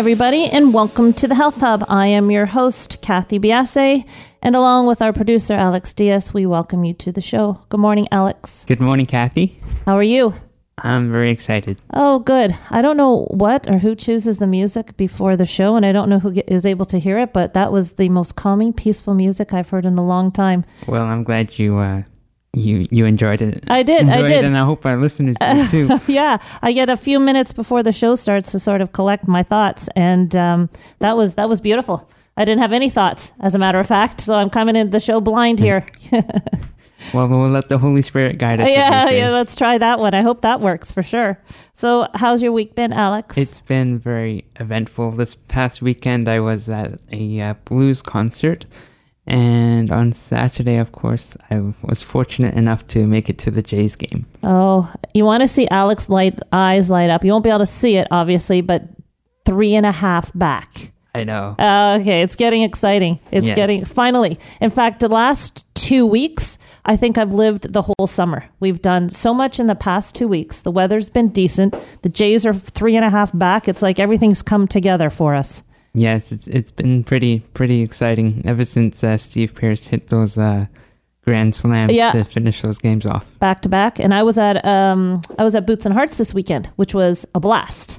Everybody, and welcome to the Health Hub. I am your host, Kathy Biase, and along with our producer, Alex Diaz, we welcome you to the show. Good morning, Alex. Good morning, Kathy. How are you? I'm very excited. Oh, good. I don't know what or who chooses the music before the show, and I don't know who ge- is able to hear it, but that was the most calming, peaceful music I've heard in a long time. Well, I'm glad you uh, you you enjoyed it. I did, I did. it, and I hope our listeners did too. yeah, I get a few minutes before the show starts to sort of collect my thoughts, and um, that was that was beautiful. I didn't have any thoughts, as a matter of fact, so I'm coming into the show blind here. well, we'll let the Holy Spirit guide us. yeah, yeah, let's try that one. I hope that works for sure. So, how's your week been, Alex? It's been very eventful. This past weekend, I was at a uh, blues concert, and on Saturday, of course, I was fortunate enough to make it to the Jays game. oh, you want to see Alex light eyes light up? You won't be able to see it, obviously, but three and a half back. I know. Uh, okay, it's getting exciting. It's Yes. getting finally. In fact, the last two weeks, I think I've lived the whole summer. We've done so much in the past two weeks. The weather's been decent. The Jays are three and a half back. It's like everything's come together for us. Yes, it's it's been pretty pretty exciting ever since uh, Steve Pearce hit those uh, grand slams Yeah. to finish those games off. back to back. And I was at um I was at Boots and Hearts this weekend, which was a blast.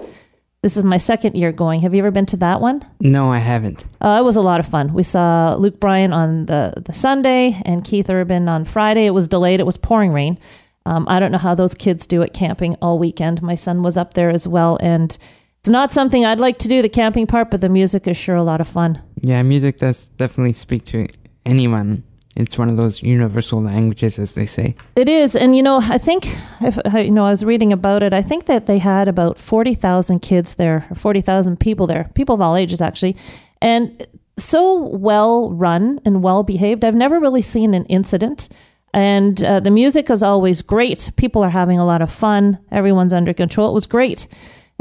This is my second year going. Have you ever been to that one? No, I haven't. Uh, it was a lot of fun. We saw Luke Bryan on the the Sunday and Keith Urban on Friday. It was delayed. It was pouring rain. Um, I don't know how those kids do it camping all weekend. My son was up there as well, and it's not something I'd like to do the camping part, but the music is sure a lot of fun. Yeah, music does definitely speak to anyone. It's one of those universal languages, as they say. It is, and you know, I think if you know, I was reading about it. I think that they had about forty thousand kids there, or forty thousand people there, people of all ages actually, and so well run and well behaved. I've never really seen an incident, and uh, the music is always great. People are having a lot of fun. Everyone's under control. It was great,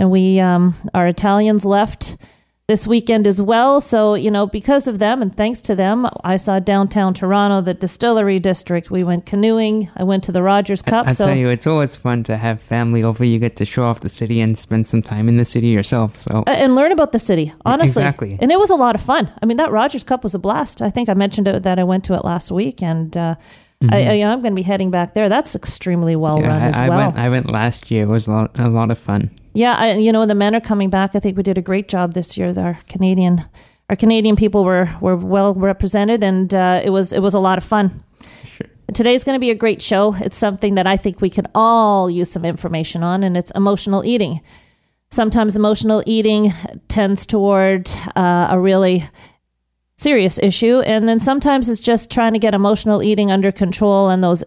and we, um, our Italians left this weekend as well. So, you know, because of them and thanks to them, I saw downtown Toronto, the distillery district. We went canoeing. I went to the Rogers Cup. I so tell you, it's always fun to have family over. You get to show off the city and spend some time in the city yourself. So and learn about the city, honestly. Exactly. And it was a lot of fun. I mean, that Rogers Cup was a blast. I think I mentioned it, that I went to it last week, and uh, I, I, you know, I'm going to be heading back there. That's extremely well Mm-hmm. yeah, run I, as I well. went. I went last year. It was a lot, a lot of fun. Yeah, I, you know, the men are coming back. I think we did a great job this year. Our Canadian, our Canadian people were were well represented, and uh, it was it was a lot of fun. Sure. Today's going to be a great show. It's something that I think we can all use some information on, and it's emotional eating. Sometimes emotional eating tends toward uh, a really serious issue, and then sometimes it's just trying to get emotional eating under control. And those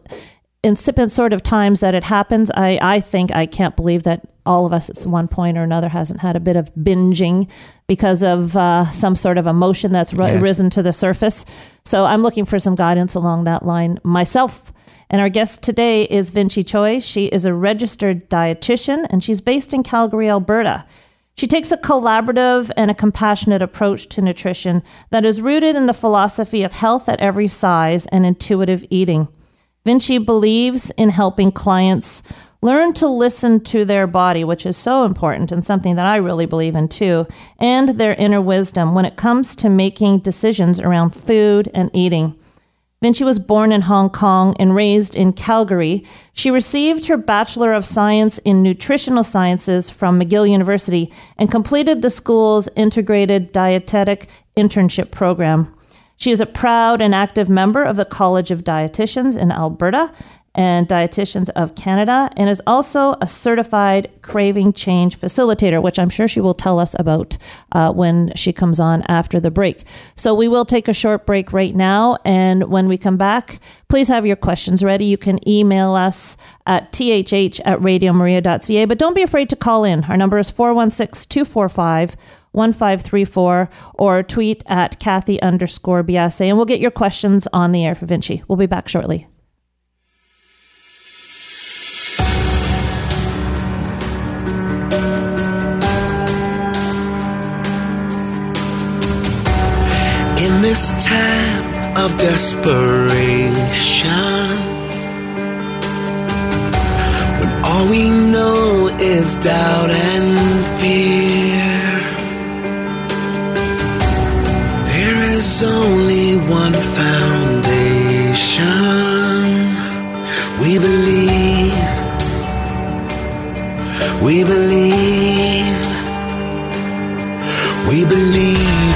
incipient sort of times that it happens, I, I think I can't believe that all of us at one point or another hasn't had a bit of binging because of uh, some sort of emotion that's ri- Yes. risen to the surface. So I'm looking for some guidance along that line myself. And our guest today is Vinci Choi. She is a registered dietitian and she's based in Calgary, Alberta. She takes a collaborative and a compassionate approach to nutrition that is rooted in the philosophy of health at every size and intuitive eating. Vinci believes in helping clients learn to listen to their body, which is so important and something that I really believe in too, and their inner wisdom when it comes to making decisions around food and eating. Vinci was born in Hong Kong and raised in Calgary. She received her Bachelor of Science in Nutritional Sciences from McGill University and completed the school's integrated dietetic internship program. She is a proud and active member of the College of Dietitians in Alberta and Dietitians of Canada, and is also a certified craving change facilitator, which I'm sure she will tell us about uh, when she comes on after the break. So we will take a short break right now, and when we come back, please have your questions ready. You can email us at thh at radiomaria.ca, but don't be afraid to call in. Our number is 416 245 1534 or tweet at Kathy underscore Biase, and we'll get your questions on the air for Vinci. We'll be back shortly. This time of desperation, when all we know is doubt and fear, there is only one foundation. We believe, we believe. We believe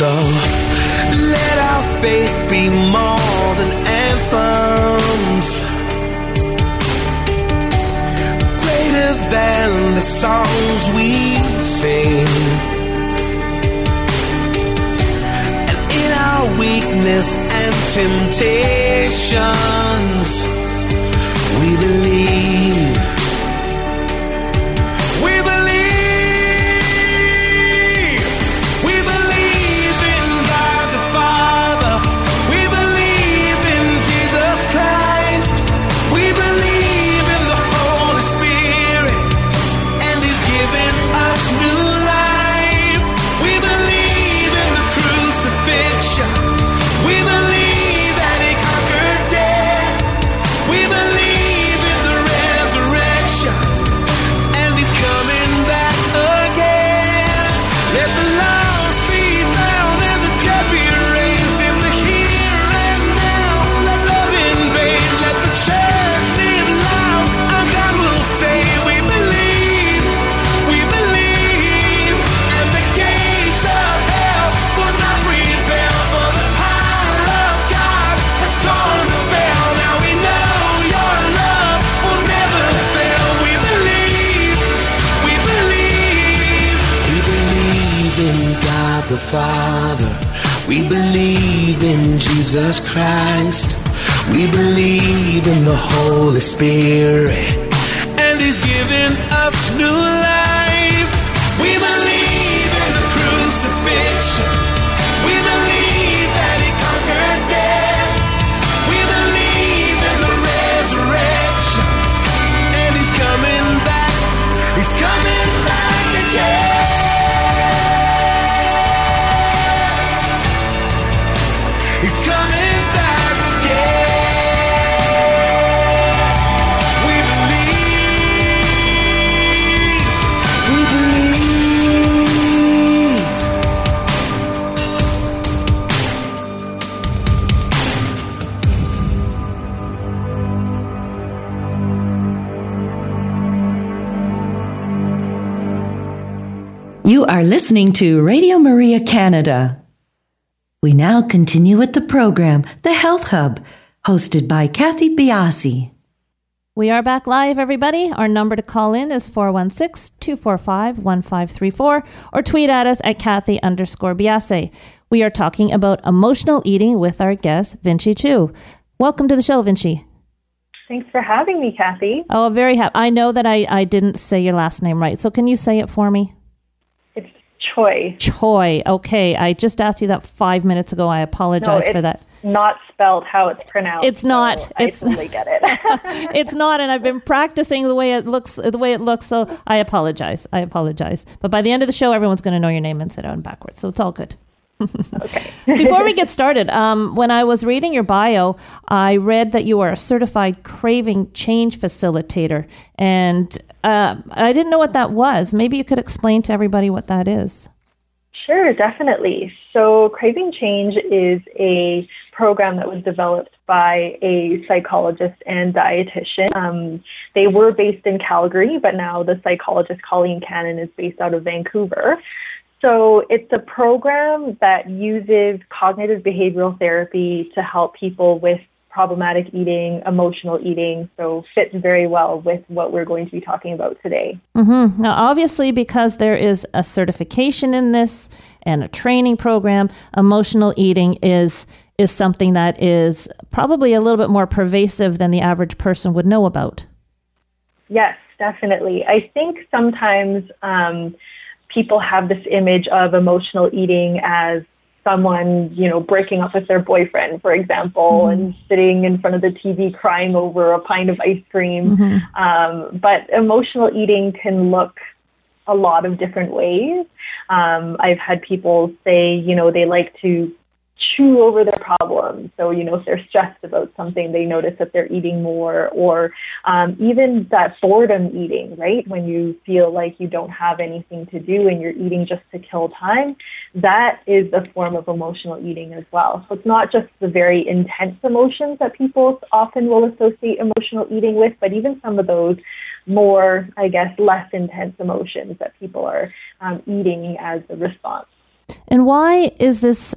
So let our faith be more than anthems, greater than the songs we sing. And in our weakness and temptations, Jesus Christ. We believe in the Holy Spirit. And He's given us new life. We believe in the crucifixion. Are listening to Radio Maria Canada. We now continue with the program, The Health Hub, hosted by Kathy Biasi. We are back live, everybody. Our number to call in is 416 245 1534 or tweet at us at Kathy underscore Biasi. We are talking about emotional eating with our guest, Vinci Chu. Welcome to the show, Vinci. Thanks for having me, Kathy. Oh, very happy. I know that I, I didn't say your last name right. So can you say it for me? Choi. Choi. Okay. I just asked you that five minutes ago. I apologize it's for that. Not spelled how it's pronounced. It's not. so It's- I totally get it. it's not, and I've been practicing the way it looks. The way it looks. So I apologize. I apologize. But by the end of the show, everyone's going to know your name inside out and backwards. So it's all good. Okay. Before we get started, um, when I was reading your bio, I read that you are a certified craving change facilitator, and uh, I didn't know what that was. Maybe you could explain to everybody what that is. Sure, definitely. So, Craving Change is a program that was developed by a psychologist and dietitian. Um, they were based in Calgary, but now the psychologist Colleen Cannon is based out of Vancouver. So, it's a program that uses cognitive behavioral therapy to help people with problematic eating, emotional eating, so fits very well with what we're going to be talking about today. Mm-hmm. Now, obviously, because there is a certification in this and a training program, emotional eating is is something that is probably a little bit more pervasive than the average person would know about. Yes, definitely. I think sometimes um, people have this image of emotional eating as someone, you know, breaking up with their boyfriend, for example, mm-hmm. and sitting in front of the TV crying over a pint of ice cream. Mm-hmm. Um, but emotional eating can look a lot of different ways. Um, I've had people say, you know, they like to chew over their problems. So, you know, if they're stressed about something, they notice that they're eating more, or um, even that boredom eating, right? When you feel like you don't have anything to do and you're eating just to kill time, that is a form of emotional eating as well. So it's not just the very intense emotions that people often will associate emotional eating with, but even some of those more, I guess, less intense emotions that people are um, eating as a response. And why is this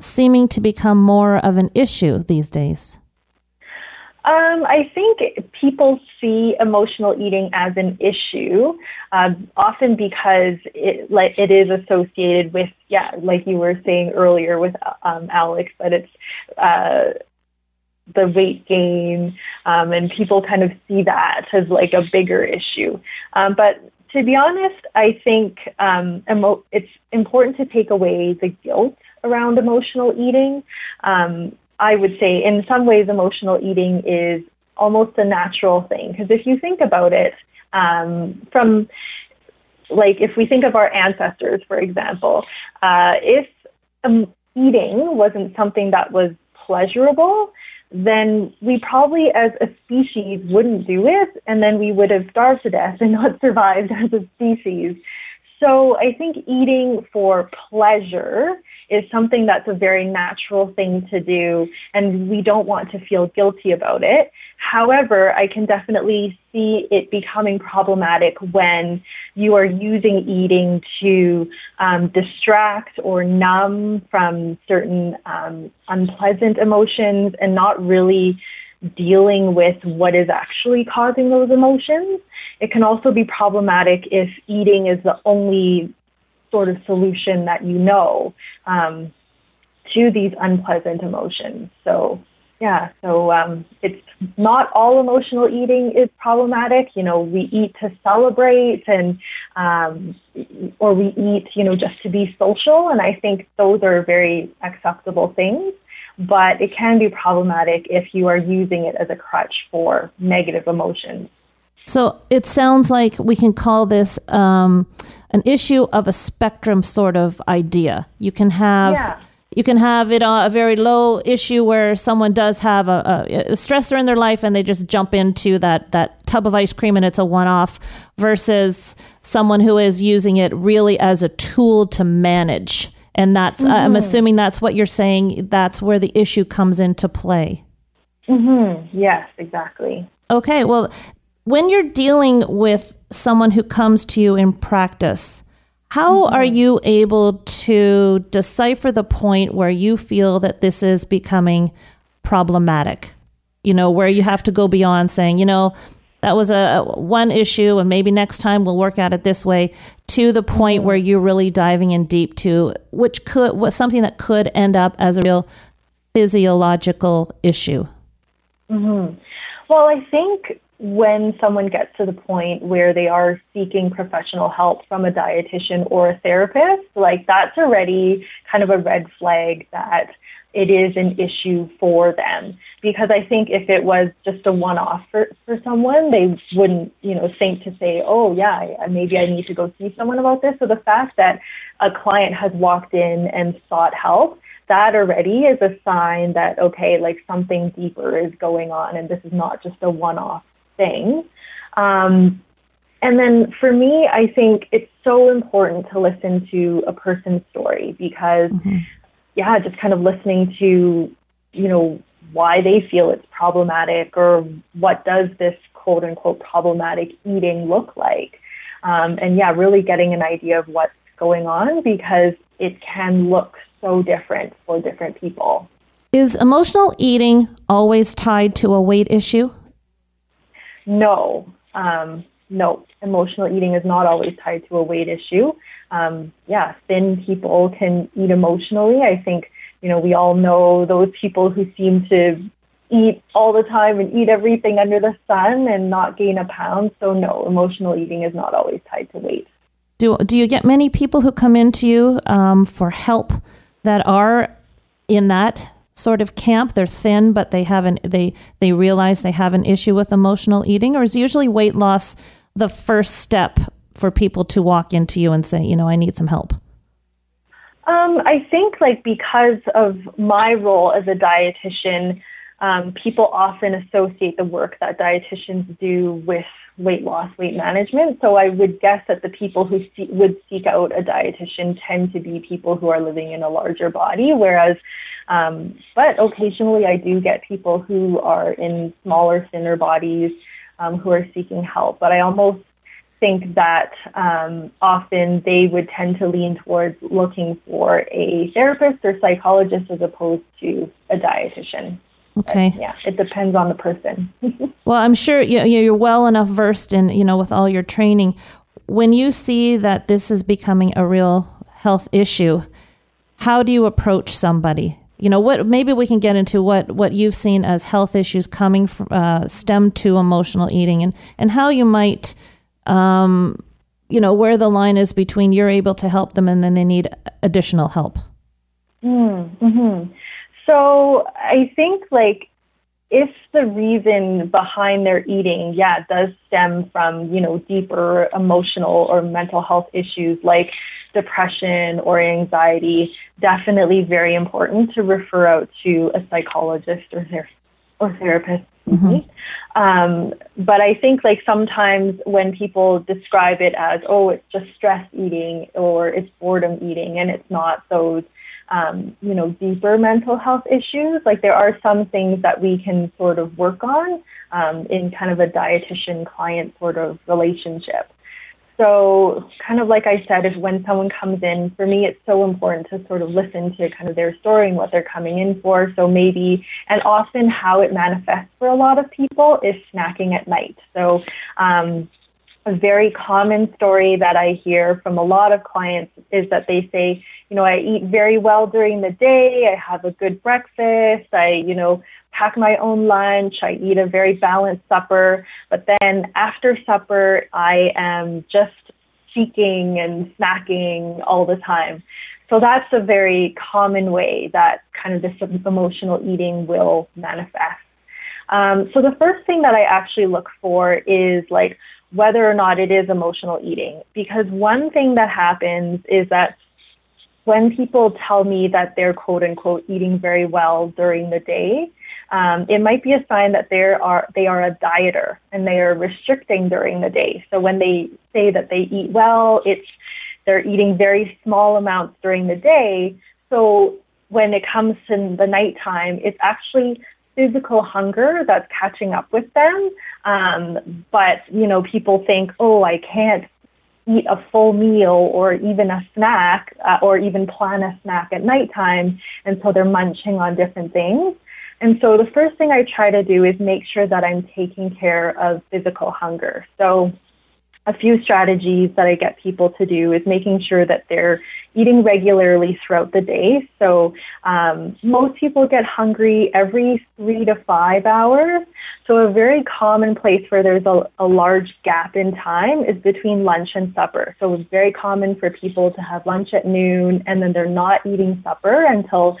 seeming to become more of an issue these days? Um, I think people see emotional eating as an issue, uh, often because it like it is associated with yeah, like you were saying earlier with um, Alex, that it's uh, the weight gain, um, and people kind of see that as like a bigger issue. Um, but to be honest, I think um, emo- it's important to take away the guilt around emotional eating. Um, I would say, in some ways, emotional eating is almost a natural thing because if you think about it, um, from like if we think of our ancestors, for example, uh, if um, eating wasn't something that was pleasurable, then we probably as a species wouldn't do it, and then we would have starved to death and not survived as a species. So I think eating for pleasure is something that's a very natural thing to do, and we don't want to feel guilty about it. However, I can definitely see it becoming problematic when you are using eating to um, distract or numb from certain um, unpleasant emotions and not really dealing with what is actually causing those emotions. It can also be problematic if eating is the only sort of solution that you know um, to these unpleasant emotions. So, yeah, so um, it's not all emotional eating is problematic. You know, we eat to celebrate and, um, or we eat, you know, just to be social. And I think those are very acceptable things. But it can be problematic if you are using it as a crutch for negative emotions. So it sounds like we can call this um, an issue of a spectrum sort of idea. You can have. Yeah. You can have it on a very low issue where someone does have a, a, a stressor in their life and they just jump into that, that tub of ice cream and it's a one off versus someone who is using it really as a tool to manage. And that's, mm-hmm. I'm assuming that's what you're saying. That's where the issue comes into play. Mm-hmm. Yes, exactly. Okay. Well, when you're dealing with someone who comes to you in practice, how mm-hmm. are you able to decipher the point where you feel that this is becoming problematic? You know, where you have to go beyond saying, you know, that was a one issue and maybe next time we'll work at it this way to the point mm-hmm. where you're really diving in deep to which could was something that could end up as a real physiological issue. Mm-hmm. Well, I think when someone gets to the point where they are seeking professional help from a dietitian or a therapist, like that's already kind of a red flag that it is an issue for them. Because I think if it was just a one off for, for someone, they wouldn't, you know, think to say, oh, yeah, maybe I need to go see someone about this. So the fact that a client has walked in and sought help, that already is a sign that, okay, like something deeper is going on and this is not just a one off thing. Um, and then for me, I think it's so important to listen to a person's story because, mm-hmm. yeah, just kind of listening to, you know, why they feel it's problematic or what does this quote unquote problematic eating look like. Um, and yeah, really getting an idea of what's going on because it can look so different for different people. Is emotional eating always tied to a weight issue? No. Um, no, emotional eating is not always tied to a weight issue. Um, yeah, thin people can eat emotionally. I think, you know, we all know those people who seem to eat all the time and eat everything under the sun and not gain a pound. So, no, emotional eating is not always tied to weight. Do, do you get many people who come into you um, for help that are in that sort of camp. They're thin, but they haven't they they realize they have an issue with emotional eating, or is usually weight loss the first step for people to walk into you and say, you know, I need some help? Um, I think like because of my role as a dietitian, um, people often associate the work that dietitians do with weight loss, weight management. So I would guess that the people who see- would seek out a dietitian tend to be people who are living in a larger body, whereas um, but occasionally I do get people who are in smaller, thinner bodies um, who are seeking help. But I almost think that um, often they would tend to lean towards looking for a therapist or psychologist as opposed to a dietitian. Okay. But, yeah, it depends on the person. well, I'm sure you're well enough versed in, you know, with all your training. When you see that this is becoming a real health issue, how do you approach somebody? You know what maybe we can get into what what you've seen as health issues coming from uh, stem to emotional eating and and how you might um, you know where the line is between you're able to help them and then they need additional help mm-hmm. so i think like if the reason behind their eating yeah does stem from you know deeper emotional or mental health issues like depression or anxiety, definitely very important to refer out to a psychologist or ther- or therapist. Mm-hmm. Um, but I think like sometimes when people describe it as, oh, it's just stress eating or it's boredom eating, and it's not those, um, you know, deeper mental health issues. Like there are some things that we can sort of work on um, in kind of a dietitian client sort of relationship. So, kind of like I said, if when someone comes in, for me, it's so important to sort of listen to kind of their story and what they're coming in for. So, maybe, and often how it manifests for a lot of people is snacking at night. So, um, a very common story that I hear from a lot of clients is that they say, you know, I eat very well during the day, I have a good breakfast, I, you know, pack my own lunch, I eat a very balanced supper, but then after supper, I am just seeking and snacking all the time. So that's a very common way that kind of this emotional eating will manifest. Um, so the first thing that I actually look for is like whether or not it is emotional eating, because one thing that happens is that when people tell me that they're quote unquote eating very well during the day, um, it might be a sign that they are they are a dieter and they are restricting during the day. So when they say that they eat well, it's they're eating very small amounts during the day. So when it comes to the nighttime, it's actually physical hunger that's catching up with them. Um, but you know, people think, oh, I can't eat a full meal or even a snack uh, or even plan a snack at nighttime, and so they're munching on different things. And so the first thing I try to do is make sure that I'm taking care of physical hunger. So a few strategies that I get people to do is making sure that they're eating regularly throughout the day. So um, most people get hungry every three to five hours. So a very common place where there's a, a large gap in time is between lunch and supper. So it's very common for people to have lunch at noon and then they're not eating supper until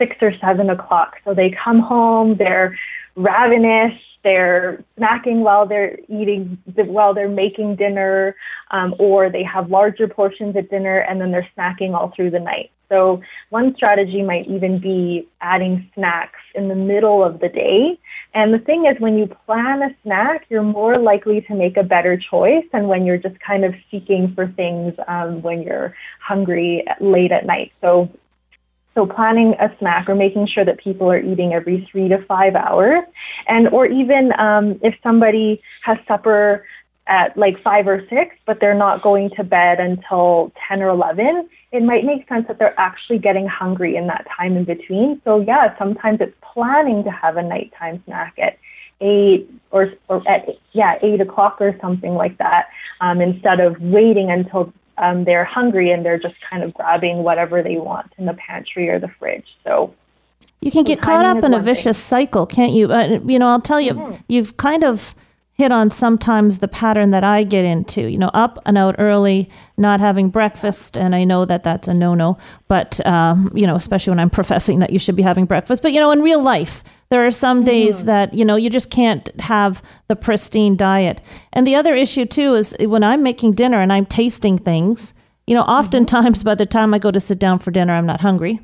six or seven o'clock. So they come home, they're ravenous, they're snacking while they're eating, while they're making dinner, um, or they have larger portions at dinner and then they're snacking all through the night. So one strategy might even be adding snacks in the middle of the day. And the thing is, when you plan a snack, you're more likely to make a better choice than when you're just kind of seeking for things um, when you're hungry late at night. So so planning a snack or making sure that people are eating every three to five hours, and or even um, if somebody has supper at like five or six, but they're not going to bed until ten or eleven, it might make sense that they're actually getting hungry in that time in between. So yeah, sometimes it's planning to have a nighttime snack at eight or, or at yeah eight o'clock or something like that, um, instead of waiting until um, they're hungry and they're just kind of grabbing whatever they want in the pantry or the fridge. So you can get caught up in a vicious thing. cycle, can't you? Uh, you know, I'll tell you, mm-hmm. you've kind of hit on sometimes the pattern that I get into. You know, up and out early, not having breakfast, and I know that that's a no-no. But um, you know, especially when I'm professing that you should be having breakfast. But you know, in real life, there are some days mm-hmm. that you know you just can't have the pristine diet. And the other issue too is when I'm making dinner and I'm tasting things. You know, mm-hmm. oftentimes mm-hmm. by the time I go to sit down for dinner, I'm not hungry.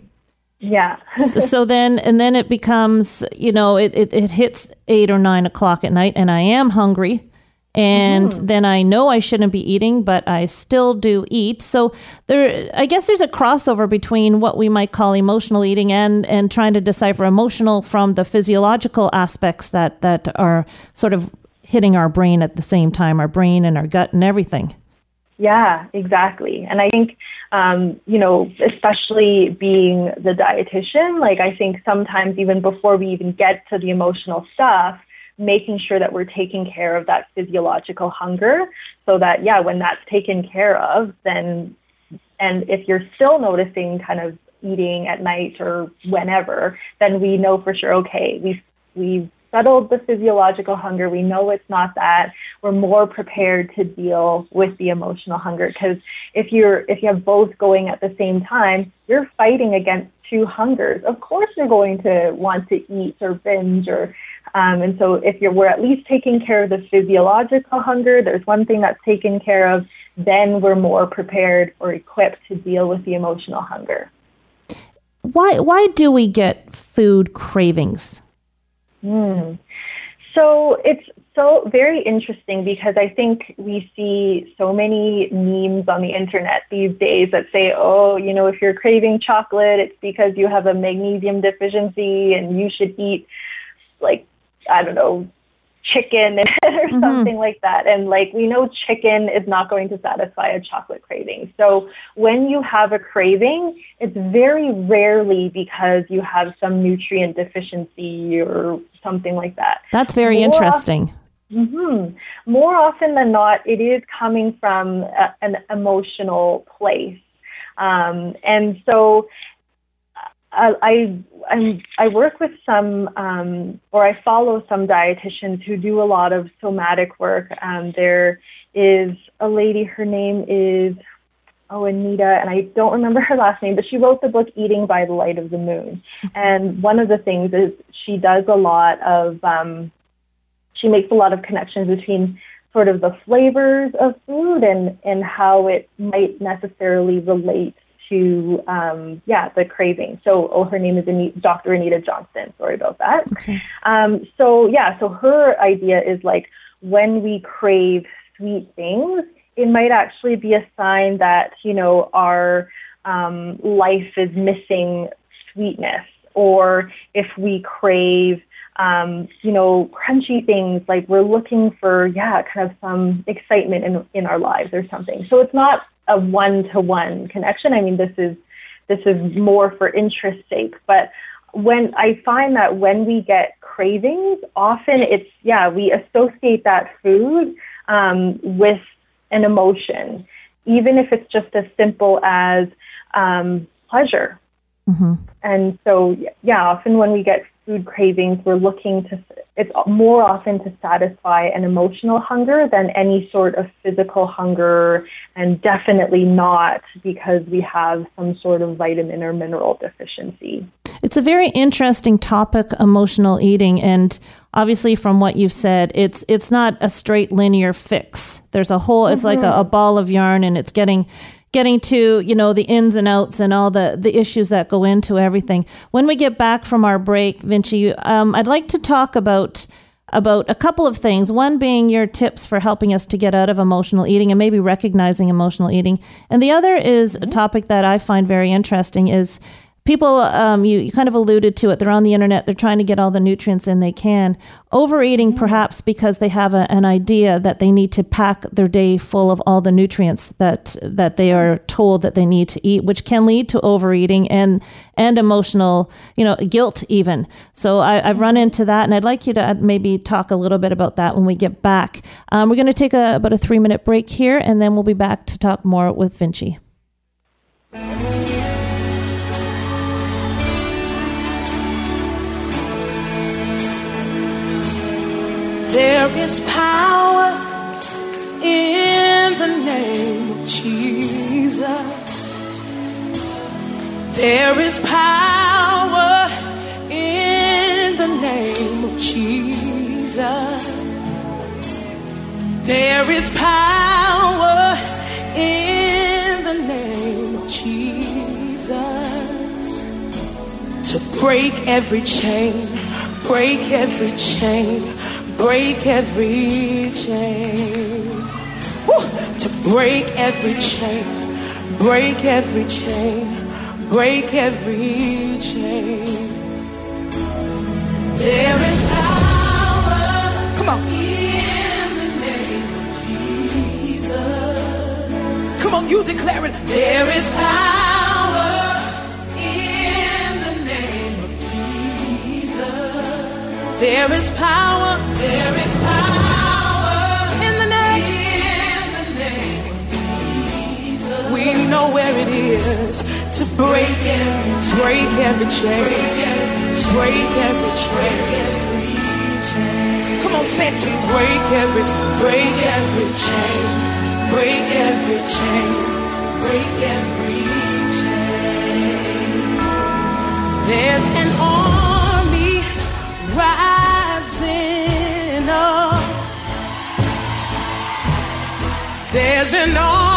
Yeah. so, so, then, and then it becomes, you know, it, it, it, hits eight or nine o'clock at night and I am hungry. And mm-hmm. then I know I shouldn't be eating, but I still do eat. So there, I guess there's a crossover between what we might call emotional eating and, and trying to decipher emotional from the physiological aspects that, that are sort of hitting our brain at the same time, our brain and our gut and everything. Yeah, exactly. And I think um, you know, especially being the dietitian, like I think sometimes even before we even get to the emotional stuff, making sure that we're taking care of that physiological hunger so that, yeah, when that's taken care of, then, and if you're still noticing kind of eating at night or whenever, then we know for sure, okay, we've, we've settled the physiological hunger. We know it's not that. We're more prepared to deal with the emotional hunger because if you're if you have both going at the same time, you're fighting against two hungers. Of course, you're going to want to eat or binge or um, and so if you're we're at least taking care of the physiological hunger, there's one thing that's taken care of, then we're more prepared or equipped to deal with the emotional hunger. Why why do we get food cravings? Mm. So it's so very interesting because I think we see so many memes on the internet these days that say, oh, you know, if you're craving chocolate, it's because you have a magnesium deficiency and you should eat like, I don't know, chicken or mm-hmm. something like that. And like we know chicken is not going to satisfy a chocolate craving. So when you have a craving, it's very rarely because you have some nutrient deficiency or something like that. That's very More interesting. Often, mm-hmm. More often than not, it is coming from a, an emotional place. Um, and so uh, I I, I work with some, um, or I follow some dietitians who do a lot of somatic work. Um, there is a lady, her name is, oh, Anita, and I don't remember her last name, but she wrote the book Eating by the Light of the Moon. And one of the things is she does a lot of, um, she makes a lot of connections between sort of the flavors of food and, and how it might necessarily relate to um, yeah the craving. So oh, her name is Anita, Dr. Anita Johnston. Sorry about that. Okay. Um, so yeah, so her idea is like when we crave sweet things, it might actually be a sign that you know our um, life is missing sweetness, or if we crave um, you know, crunchy things like we're looking for, yeah, kind of some excitement in in our lives or something. So it's not a one to one connection. I mean, this is this is more for interest sake, but when I find that when we get cravings, often it's yeah we associate that food um, with an emotion, even if it's just as simple as um, pleasure. Mm-hmm. And so yeah, often when we get food cravings, we're looking to, it's more often to satisfy an emotional hunger than any sort of physical hunger, and definitely not because we have some sort of vitamin or mineral deficiency. it's a very interesting topic, emotional eating, and obviously from what you've said, it's it's not a straight linear fix. There's a whole. It's like mm-hmm. a, a ball of yarn, and it's getting getting to you know the ins and outs and all the the issues that go into everything. When we get back from our break, Vinci, um, I'd like to talk about about a couple of things. One being your tips for helping us to get out of emotional eating and maybe recognizing emotional eating. And the other is a topic that I find very interesting is people um, you, you kind of alluded to it they're on the internet they're trying to get all the nutrients in they can. Overeating perhaps because they have a, an idea that they need to pack their day full of all the nutrients that that they are told that they need to eat which can lead to overeating and and emotional you know guilt even. So I, have run into that and i'd like you to uh, maybe talk a little bit about that when we get back. Um, we're going to take a, about a three minute break here and then we'll be back to talk more with vinci There is power in the name of Jesus. There is power in the name of Jesus. There is power in the name of Jesus to break every chain, break every chain break every chain. Woo! To break every chain, break every chain, break every chain. There is power. Come on. In the name of Jesus. Come on, you declare it. There is power in the name of Jesus. There is power. Is to break every chain, break every chain. Break every chain. Come on, say to break every break every chain. Break every chain. Break every chain. There's an army rising up. There's an army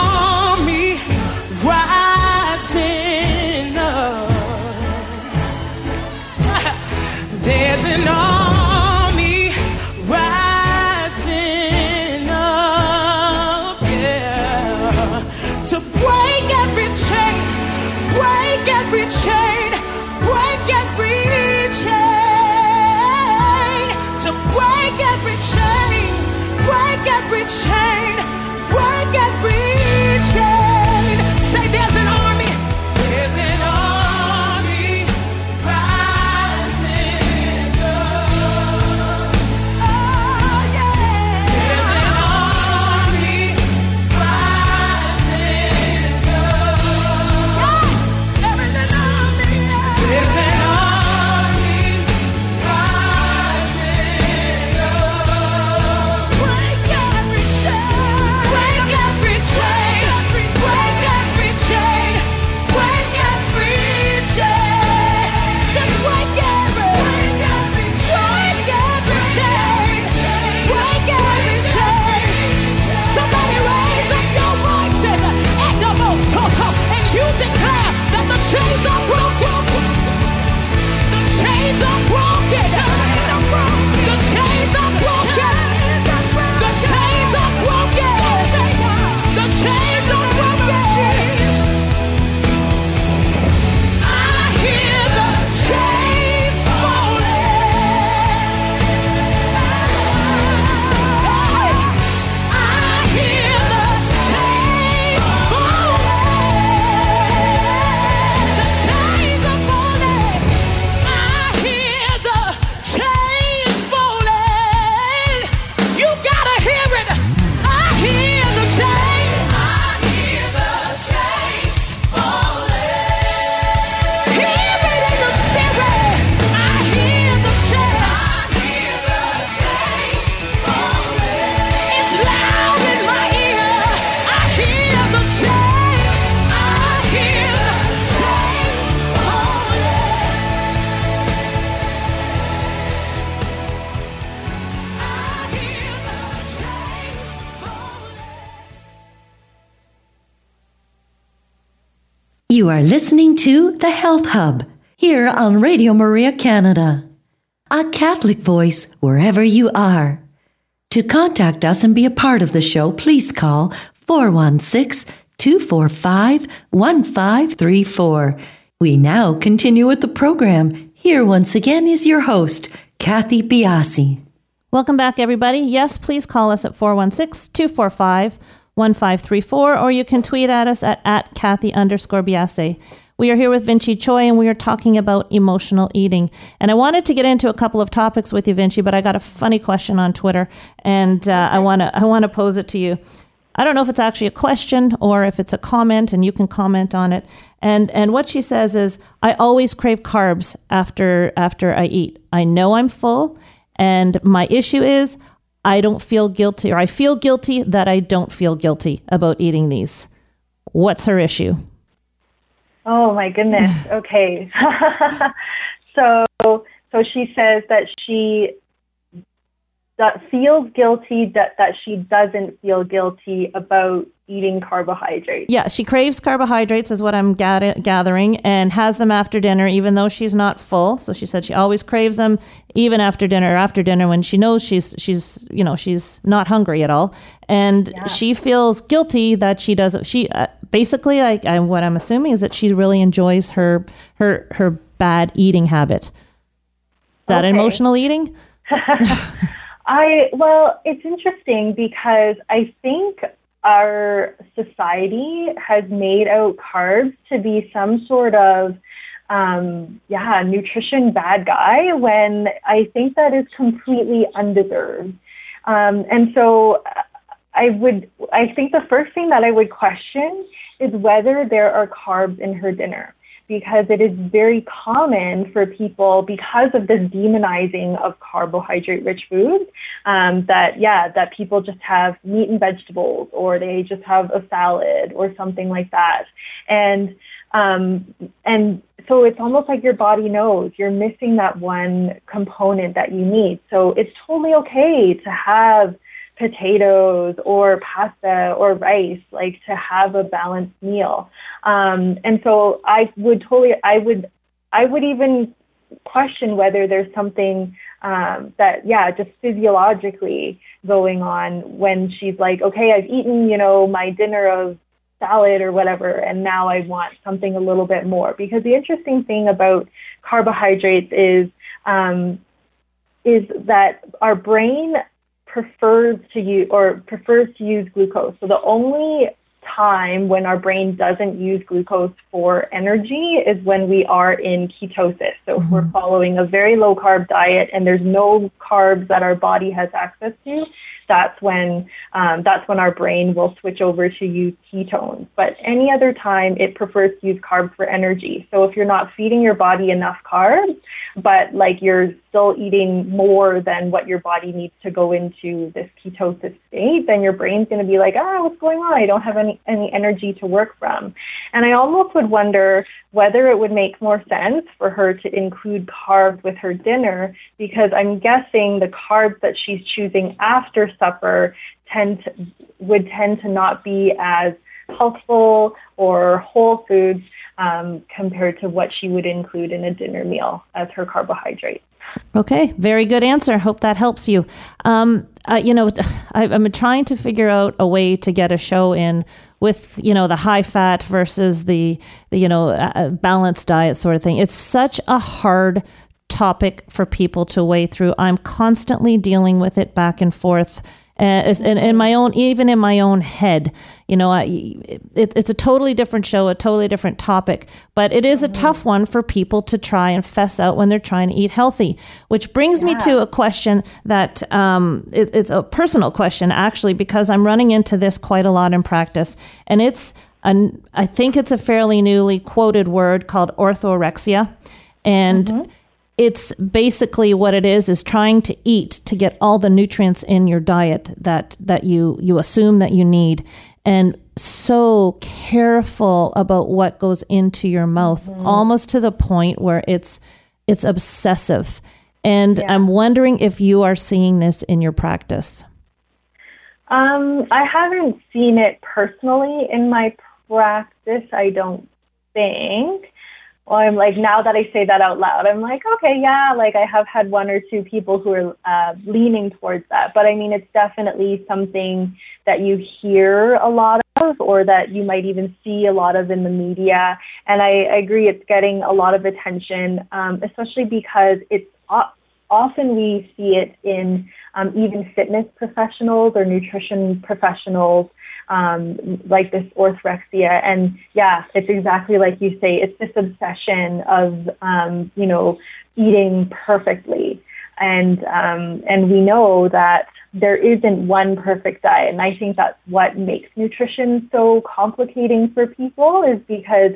You are listening to The Health Hub here on Radio Maria Canada, a Catholic voice wherever you are. To contact us and be a part of the show, please call 416 245 1534. We now continue with the program. Here once again is your host, Kathy Biasi. Welcome back, everybody. Yes, please call us at 416 245 1534, or you can tweet at us at, at Kathy underscore Biase. We are here with Vincci Tsui, and we are talking about emotional eating. And I wanted to get into a couple of topics with you, Vincci, but I got a funny question on Twitter, and uh, I want to I want to pose it to you. I don't know if it's actually a question or if it's a comment, and you can comment on it. And and what she says is, I always crave carbs after after I eat. I know I'm full, and my issue is I don't feel guilty, or I feel guilty that I don't feel guilty about eating these. What's her issue? Oh my goodness. Okay. so so she says that she that feels guilty that that she doesn't feel guilty about eating carbohydrates. Yeah, she craves carbohydrates, is what I'm gather- gathering, and has them after dinner, even though she's not full. So she said she always craves them, even after dinner. After dinner, when she knows she's she's you know she's not hungry at all, and Yeah. she feels guilty that she doesn't. She uh, basically, I, I what I'm assuming is that she really enjoys her her her bad eating habit. That Okay. emotional eating? I well, it's interesting because I think our society has made out carbs to be some sort of um, yeah, nutrition bad guy when I think that is completely undeserved. Um, and so uh, I would, I think the first thing that I would question is whether there are carbs in her dinner because it is very common for people because of this demonizing of carbohydrate rich foods um, that yeah that people just have meat and vegetables or they just have a salad or something like that. And um, and so it's almost like your body knows you're missing that one component that you need. So it's totally okay to have potatoes or pasta or rice, like to have a balanced meal. Um, and so I would totally, I would, I would even question whether there's something um, that, yeah, just physiologically going on when she's like, okay, I've eaten, you know, my dinner of salad or whatever, and now I want something a little bit more. Because the interesting thing about carbohydrates is, um, is that our brain prefers to use or prefers to use glucose. So the only time when our brain doesn't use glucose for energy is when we are in ketosis. So if we're mm-hmm. following a very low carb diet and there's no carbs that our body has access to, that's when um, that's when our brain will switch over to use ketones. But any other time, it prefers to use carbs for energy. So if you're not feeding your body enough carbs, but like you're still eating more than what your body needs to go into this ketosis state, then your brain's going to be like, ah, what's going on? I don't have any any energy to work from. And I almost would wonder whether it would make more sense for her to include carbs with her dinner because I'm guessing the carbs that she's choosing after supper tend to, would tend to not be as healthful or whole foods um, compared to what she would include in a dinner meal as her carbohydrates. Okay, very good answer. Hope that helps you. Um, uh, you know, I, I'm trying to figure out a way to get a show in with you know the high fat versus the, the you know uh, balanced diet sort of thing. It's such a hard topic for people to weigh through. I'm constantly dealing with it back and forth. Uh, is- in, in my own, even in my own head, you know, I, it, it's a totally different show, a totally different topic, but it is a tough one for people to try and fess out when they're trying to eat healthy. Which brings me to a question that um, it, it's a personal question, actually, because I'm running into this quite a lot in practice, and it's an, I think it's a fairly newly quoted word called orthorexia, and it's basically what it is is trying to eat to get all the nutrients in your diet that that you you assume that you need and so careful about what goes into your mouth almost to the point where it's it's obsessive. And i'm wondering if you are seeing this in your practice. Um, I haven't seen it personally in my practice. I don't think, I'm like, now that I say that out loud, I'm like, okay, yeah, like I have had one or two people who are uh, leaning towards that. But I mean, it's definitely something that you hear a lot of or that you might even see a lot of in the media. And I, I agree, it's getting a lot of attention, um, especially because it's often we see it in um, even fitness professionals or nutrition professionals um, like this orthorexia. And yeah, it's exactly like you say, it's this obsession of, um, you know, eating perfectly. And, um, and we know that there isn't one perfect diet. And I think that's what makes nutrition so complicating for people is because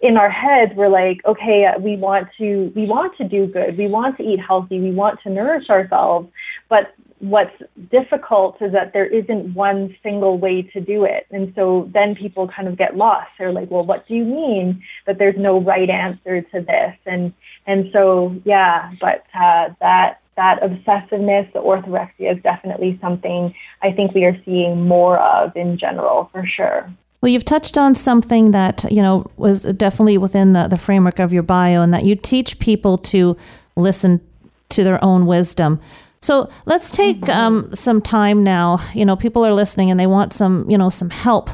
in our heads we're like okay we want to we want to do good we want to eat healthy we want to nourish ourselves but what's difficult is that there isn't one single way to do it. And so then people kind of get lost. They're like, well, what do you mean that there's no right answer to this? And, and so, yeah, but, uh, that, that obsessiveness, the orthorexia is definitely something I think we are seeing more of in general for sure. Well, you've touched on something that, you know, was definitely within the, the framework of your bio and that you teach people to listen to their own wisdom. So let's take um, some time now. You know, people are listening and they want some, you know, some help.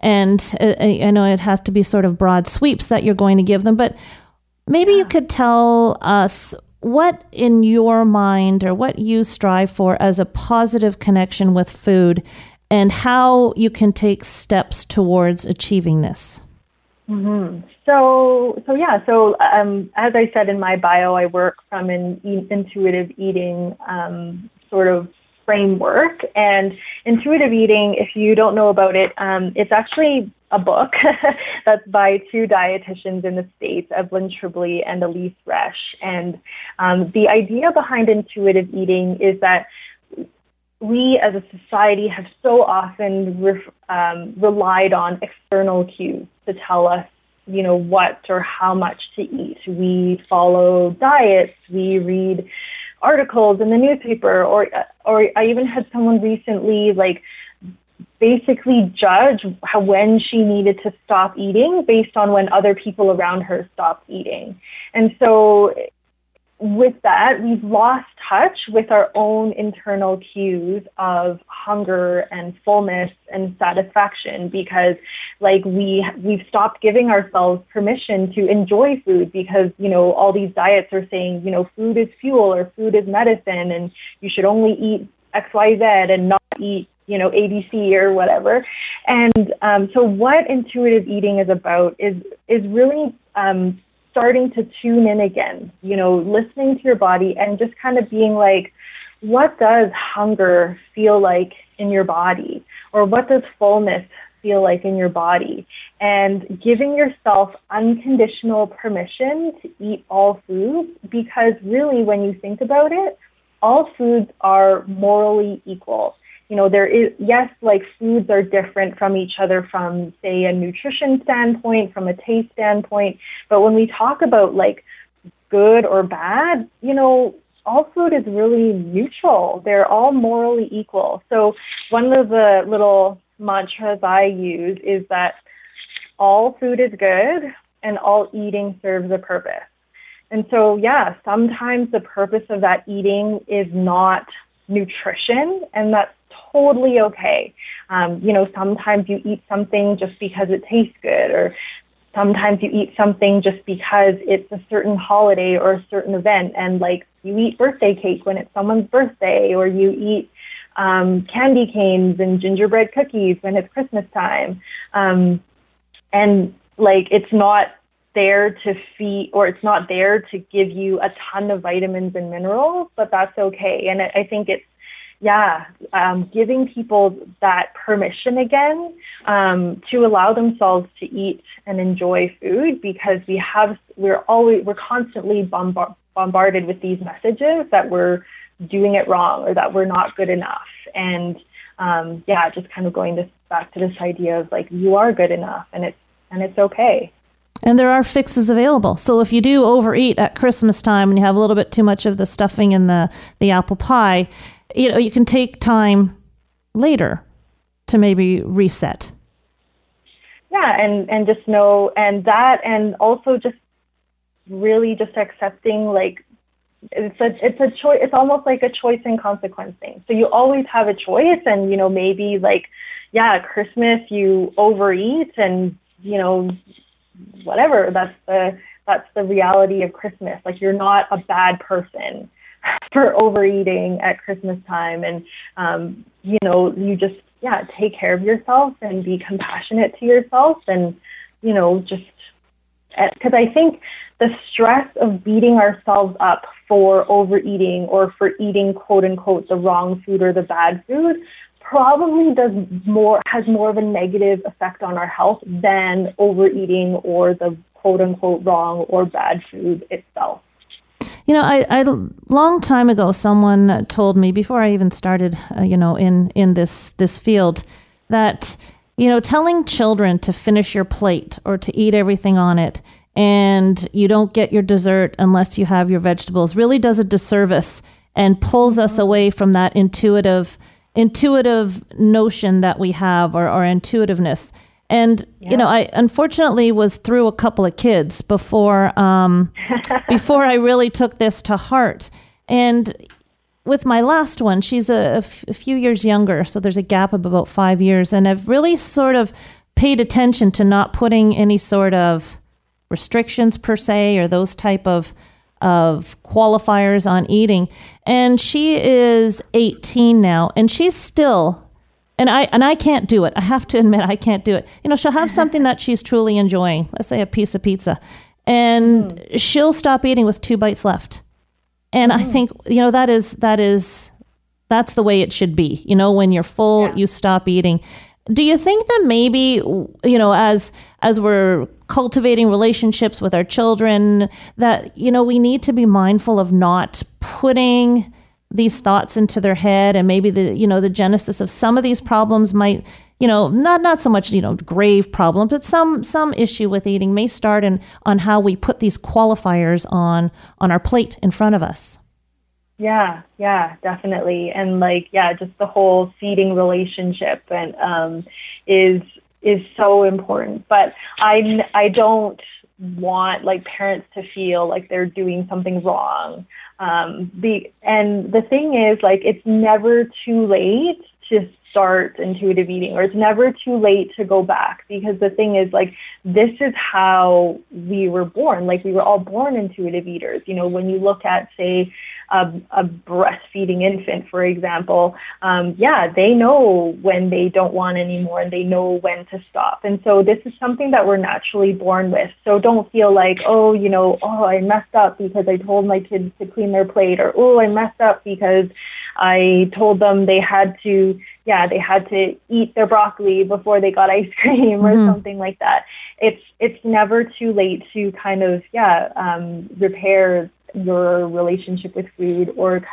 And uh, I know it has to be sort of broad sweeps that you're going to give them, but maybe you could tell us what in your mind or what you strive for as a positive connection with food and how you can take steps towards achieving this. Mm-hmm. So, so yeah. So, um, as I said in my bio, I work from an e- intuitive eating um, sort of framework. And intuitive eating, if you don't know about it, um, it's actually a book that's by two dietitians in the States, Evelyn Tribole and Elyse Resch. And um, the idea behind intuitive eating is that we as a society have so often um, relied on external cues to tell us, you know, what or how much to eat. We follow diets, we read articles in the newspaper, or or I even had someone recently like basically judge how, when she needed to stop eating based on when other people around her stopped eating. And so with that, we've lost touch with our own internal cues of hunger and fullness and satisfaction because like we we've stopped giving ourselves permission to enjoy food because you know all these diets are saying you know food is fuel or food is medicine and you should only eat xyz and not eat you know abc or whatever. And um, so what intuitive eating is about is is really um, starting to tune in again, you know, listening to your body and just kind of being like, what does hunger feel like in your body? Or what does fullness feel like in your body? And giving yourself unconditional permission to eat all foods because really, when you think about it, all foods are morally equal you know, there is, yes, like foods are different from each other from, say, a nutrition standpoint, from a taste standpoint. But when we talk about like good or bad, you know, all food is really neutral. They're all morally equal. So one of the little mantras I use is that all food is good and all eating serves a purpose. And so, yeah, sometimes the purpose of that eating is not nutrition, and that's totally okay. Um, you know, sometimes you eat something just because it tastes good, or sometimes you eat something just because it's a certain holiday or a certain event, and like you eat birthday cake when it's someone's birthday, or you eat um, candy canes and gingerbread cookies when it's Christmas time. Um, and like it's not there to feed or it's not there to give you a ton of vitamins and minerals, but that's okay. And I think it's yeah, um, giving people that permission again um, to allow themselves to eat and enjoy food because we have we're always we're constantly bombard, bombarded with these messages that we're doing it wrong or that we're not good enough and um, yeah, just kind of going this back to this idea of like you are good enough and it's and it's okay. And there are fixes available. So if you do overeat at Christmas time and you have a little bit too much of the stuffing in the, the apple pie, you know, you can take time later to maybe reset. yeah, and and just know and that and also just really just accepting like it's a it's a choice it's almost like a choice and consequence thing. So you always have a choice and you know maybe like yeah, Christmas you overeat and you know whatever that's the that's the reality of Christmas. Like you're not a bad person for overeating at Christmas time and um you know you just yeah, take care of yourself and be compassionate to yourself and you know just because I think the stress of beating ourselves up for overeating or for eating quote unquote the wrong food or the bad food probably does more has more of a negative effect on our health than overeating or the quote unquote wrong or bad food itself. You know, I, I long time ago, someone told me before I even started, uh, you know, in in this this field, that you know, telling children to finish your plate or to eat everything on it and you don't get your dessert unless you have your vegetables really does a disservice and pulls us away from that intuitive intuitive notion that we have or, our intuitiveness and yeah. you know i unfortunately was through a couple of kids before um, before i really took this to heart and with my last one she's a, a, f- a few years younger so there's a gap of about five years and i've really sort of paid attention to not putting any sort of restrictions per se or those type of of qualifiers on eating. And she is 18 now and she's still and I and I can't do it. I have to admit I can't do it. You know, she'll have something that she's truly enjoying. Let's say a piece of pizza. And mm. she'll stop eating with two bites left. And mm. I think, you know, that is that is that's the way it should be. You know, when you're full, yeah. you stop eating. Do you think that maybe you know as as we're cultivating relationships with our children that you know we need to be mindful of not putting these thoughts into their head and maybe the you know the genesis of some of these problems might you know not not so much you know grave problems but some some issue with eating may start in on how we put these qualifiers on on our plate in front of us yeah, yeah, definitely. And like, yeah, just the whole feeding relationship and um is is so important. But I I don't want like parents to feel like they're doing something wrong. Um the and the thing is like it's never too late to start intuitive eating or it's never too late to go back because the thing is like this is how we were born like we were all born intuitive eaters you know when you look at say a, a breastfeeding infant, for example, um, yeah, they know when they don't want anymore and they know when to stop. And so this is something that we're naturally born with. So don't feel like, oh, you know, oh, I messed up because I told my kids to clean their plate, or oh, I messed up because I told them they had to, yeah, they had to eat their broccoli before they got ice cream or mm-hmm. something like that. It's it's never too late to kind of yeah um, repair your relationship with food or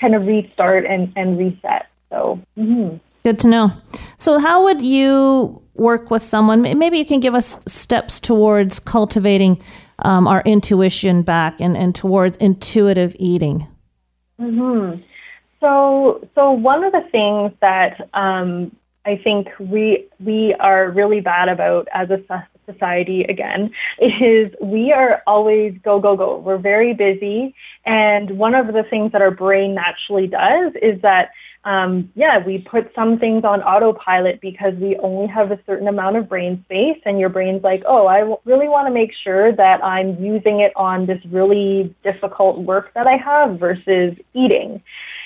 kind of restart and, and reset. So, mm-hmm. good to know. So, how would you work with someone? Maybe you can give us steps towards cultivating um, our intuition back and, and towards intuitive eating. Mm-hmm. So, so one of the things that um, I think we we are really bad about as a society again is we are always go go go. We're very busy. And one of the things that our brain naturally does is that um, yeah we put some things on autopilot because we only have a certain amount of brain space. And your brain's like oh I really want to make sure that i'm using it on this really difficult work that i have versus eating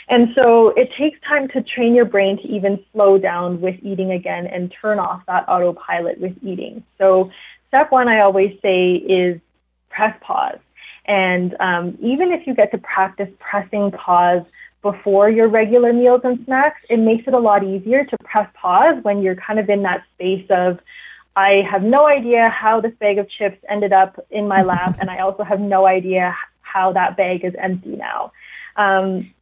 and so it takes time to train your brain to even slow down with eating again and turn off that autopilot with eating. So step one, I always say, is press pause. And um, even if you get to practice pressing pause before your regular meals and snacks, it makes it a lot easier to press pause when you're kind of in that space of, I have no idea how this bag of chips ended up in my lap, and I also have no idea how that bag is empty now. Um,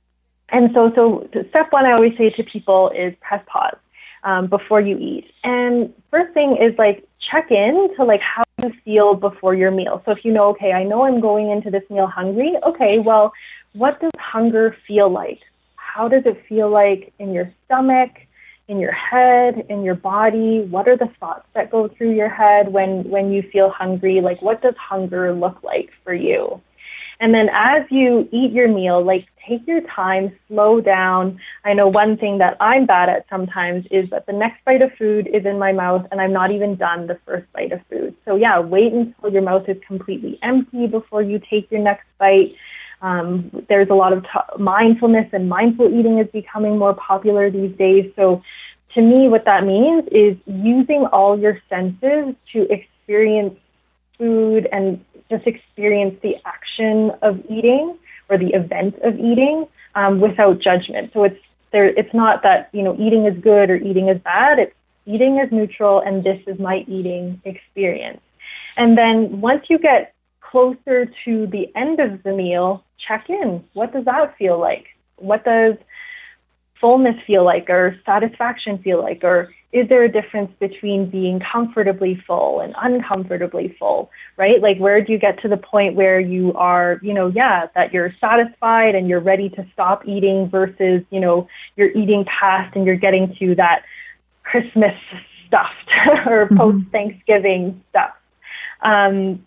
and so, so step one, I always say to people is press pause um, before you eat. And first thing is like check in to like how you feel before your meal. So if you know, okay, I know I'm going into this meal hungry. Okay, well, what does hunger feel like? How does it feel like in your stomach? in your head, in your body? What are the thoughts that go through your head when, when you feel hungry? Like, what does hunger look like for you? And then as you eat your meal, like take your time, slow down. I know one thing that I'm bad at sometimes is that the next bite of food is in my mouth and I'm not even done the first bite of food. So yeah, wait until your mouth is completely empty before you take your next bite. Um, there's a lot of t- mindfulness and mindful eating is becoming more popular these days. So to me, what that means is using all your senses to experience food and just experience the action of eating or the event of eating um, without judgment. So it's there. It's not that you know eating is good or eating is bad. It's eating is neutral, and this is my eating experience. And then once you get closer to the end of the meal, check in. What does that feel like? What does fullness feel like or satisfaction feel like or is there a difference between being comfortably full and uncomfortably full right like where do you get to the point where you are you know yeah that you're satisfied and you're ready to stop eating versus you know you're eating past and you're getting to that christmas stuffed or Mm-hmm. post thanksgiving stuff um,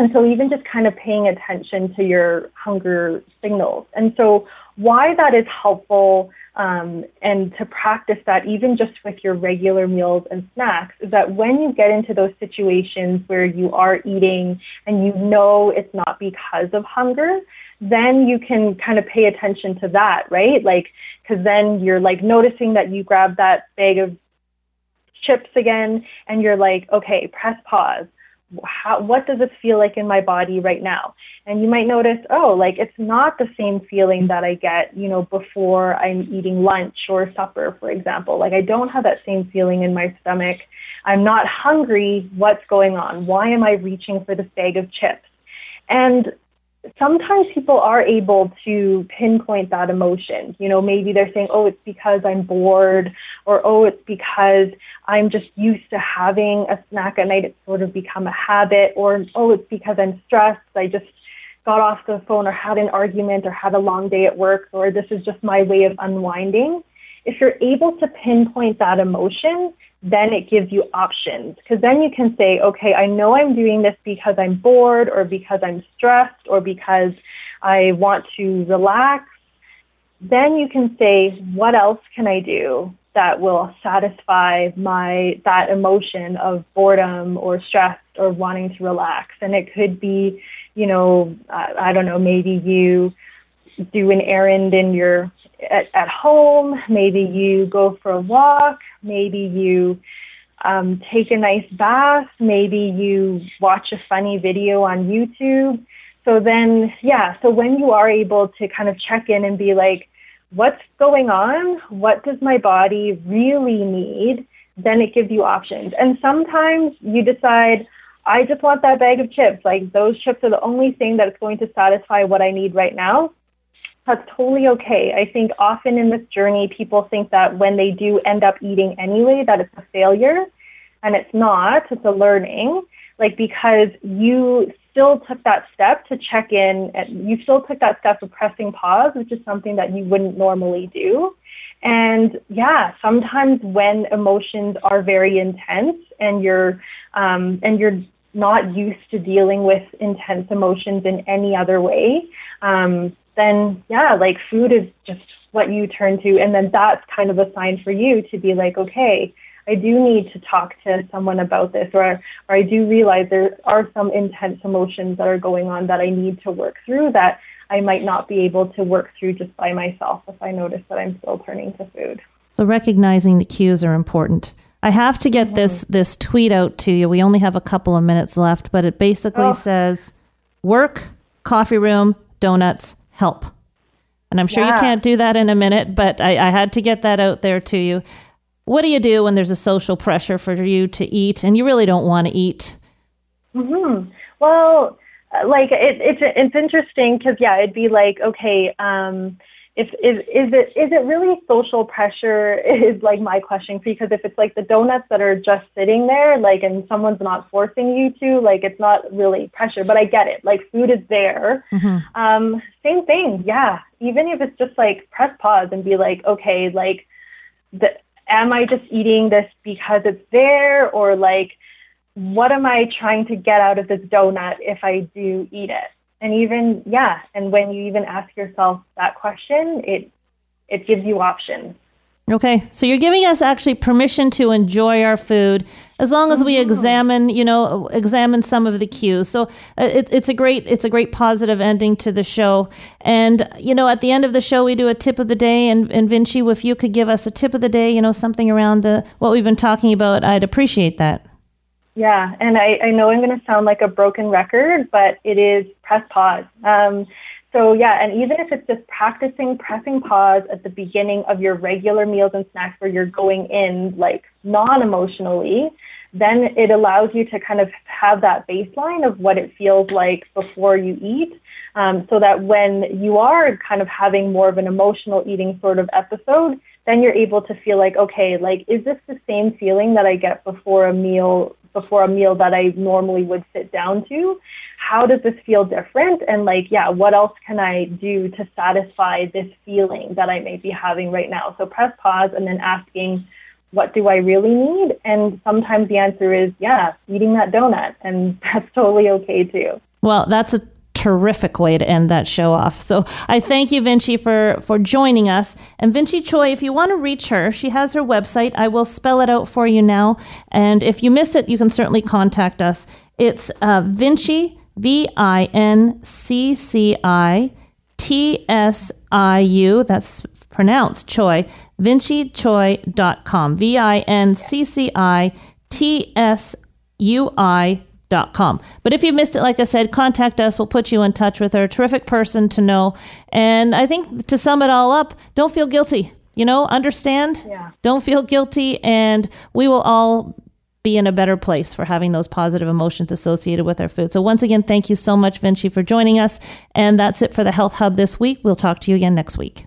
and so even just kind of paying attention to your hunger signals. And so why that is helpful um, and to practice that even just with your regular meals and snacks is that when you get into those situations where you are eating and you know it's not because of hunger, then you can kind of pay attention to that, right? Like, because then you're like noticing that you grab that bag of chips again and you're like, okay, press pause how, what does it feel like in my body right now? And you might notice, oh, like it's not the same feeling that I get, you know, before I'm eating lunch or supper, for example. Like I don't have that same feeling in my stomach. I'm not hungry. What's going on? Why am I reaching for this bag of chips? And sometimes people are able to pinpoint that emotion. You know, maybe they're saying, oh, it's because I'm bored, or oh, it's because I'm just used to having a snack at night. It's sort of become a habit, or oh, it's because I'm stressed. I just got off the phone or had an argument or had a long day at work, or this is just my way of unwinding. If you're able to pinpoint that emotion, then it gives you options because then you can say, okay, I know I'm doing this because I'm bored or because I'm stressed or because I want to relax. Then you can say, what else can I do that will satisfy my that emotion of boredom or stress or wanting to relax? And it could be, you know, uh, I don't know, maybe you do an errand in your at, at home. Maybe you go for a walk. Maybe you um, take a nice bath. Maybe you watch a funny video on YouTube. So then, yeah, so when you are able to kind of check in and be like, what's going on? What does my body really need? Then it gives you options. And sometimes you decide, I just want that bag of chips. Like those chips are the only thing that's going to satisfy what I need right now that's totally okay. I think often in this journey, people think that when they do end up eating anyway, that it's a failure, and it's not. It's a learning, like because you still took that step to check in, and you still took that step of pressing pause, which is something that you wouldn't normally do. And yeah, sometimes when emotions are very intense and you're um, and you're not used to dealing with intense emotions in any other way, um, then yeah, like food is just what you turn to. And then that's kind of a sign for you to be like, okay, I do need to talk to someone about this, or, or I do realize there are some intense emotions that are going on that I need to work through that I might not be able to work through just by myself if I notice that I'm still turning to food. So recognizing the cues are important. I have to get this mm-hmm. this tweet out to you. We only have a couple of minutes left, but it basically Oh. says work, coffee room, donuts, help. And I'm sure you can't do that in a minute, but I, I had to get that out there to you. What do you do when there's a social pressure for you to eat and you really don't want to eat? hmm Well, uh, like it, it's it's interesting because yeah, it'd be like okay, um, if is is it is it really social pressure? Is like my question because if it's like the donuts that are just sitting there, like and someone's not forcing you to, like it's not really pressure. But I get it. Like food is there. Um, same thing. Yeah. Even if it's just like press pause and be like, okay, like the am I just eating this because it's there or like, what am I trying to get out of this donut if I do eat it? And even, yeah, and when you even ask yourself that question, it, it gives you options. Okay, so you're giving us actually permission to enjoy our food as long as we examine, you know, examine some of the cues. So uh, it, it's a great, it's a great positive ending to the show. And you know, at the end of the show, we do a tip of the day. And, and Vincci, if you could give us a tip of the day, you know, something around the what we've been talking about, I'd appreciate that. Yeah, and I, I know I'm going to sound like a broken record, but it is press pause. Um, so yeah, and even if it's just practicing pressing pause at the beginning of your regular meals and snacks where you're going in like non-emotionally, then it allows you to kind of have that baseline of what it feels like before you eat. Um, so that when you are kind of having more of an emotional eating sort of episode, then you're able to feel like, okay, like, is this the same feeling that I get before a meal, before a meal that I normally would sit down to? how does this feel different? And like, yeah, what else can I do to satisfy this feeling that I may be having right now? So press pause and then asking, what do I really need? And sometimes the answer is, yeah, eating that donut. And that's totally okay too. Well, that's a terrific way to end that show off. So I thank you, Vincci, for for joining us. And Vincci Tsui, if you want to reach her, she has her website. I will spell it out for you now. And if you miss it, you can certainly contact us. It's uh, Vincci V I N C C I T S I U. That's pronounced Choi. VincciTsui.com. V I N C C I T S U I com. But if you've missed it, like I said, contact us. We'll put you in touch with her. Terrific person to know. And I think to sum it all up, don't feel guilty. You know, understand. Yeah. Don't feel guilty, and we will all be in a better place for having those positive emotions associated with our food. So once again, thank you so much, Vincci, for joining us. And that's it for the Health Hub this week. We'll talk to you again next week.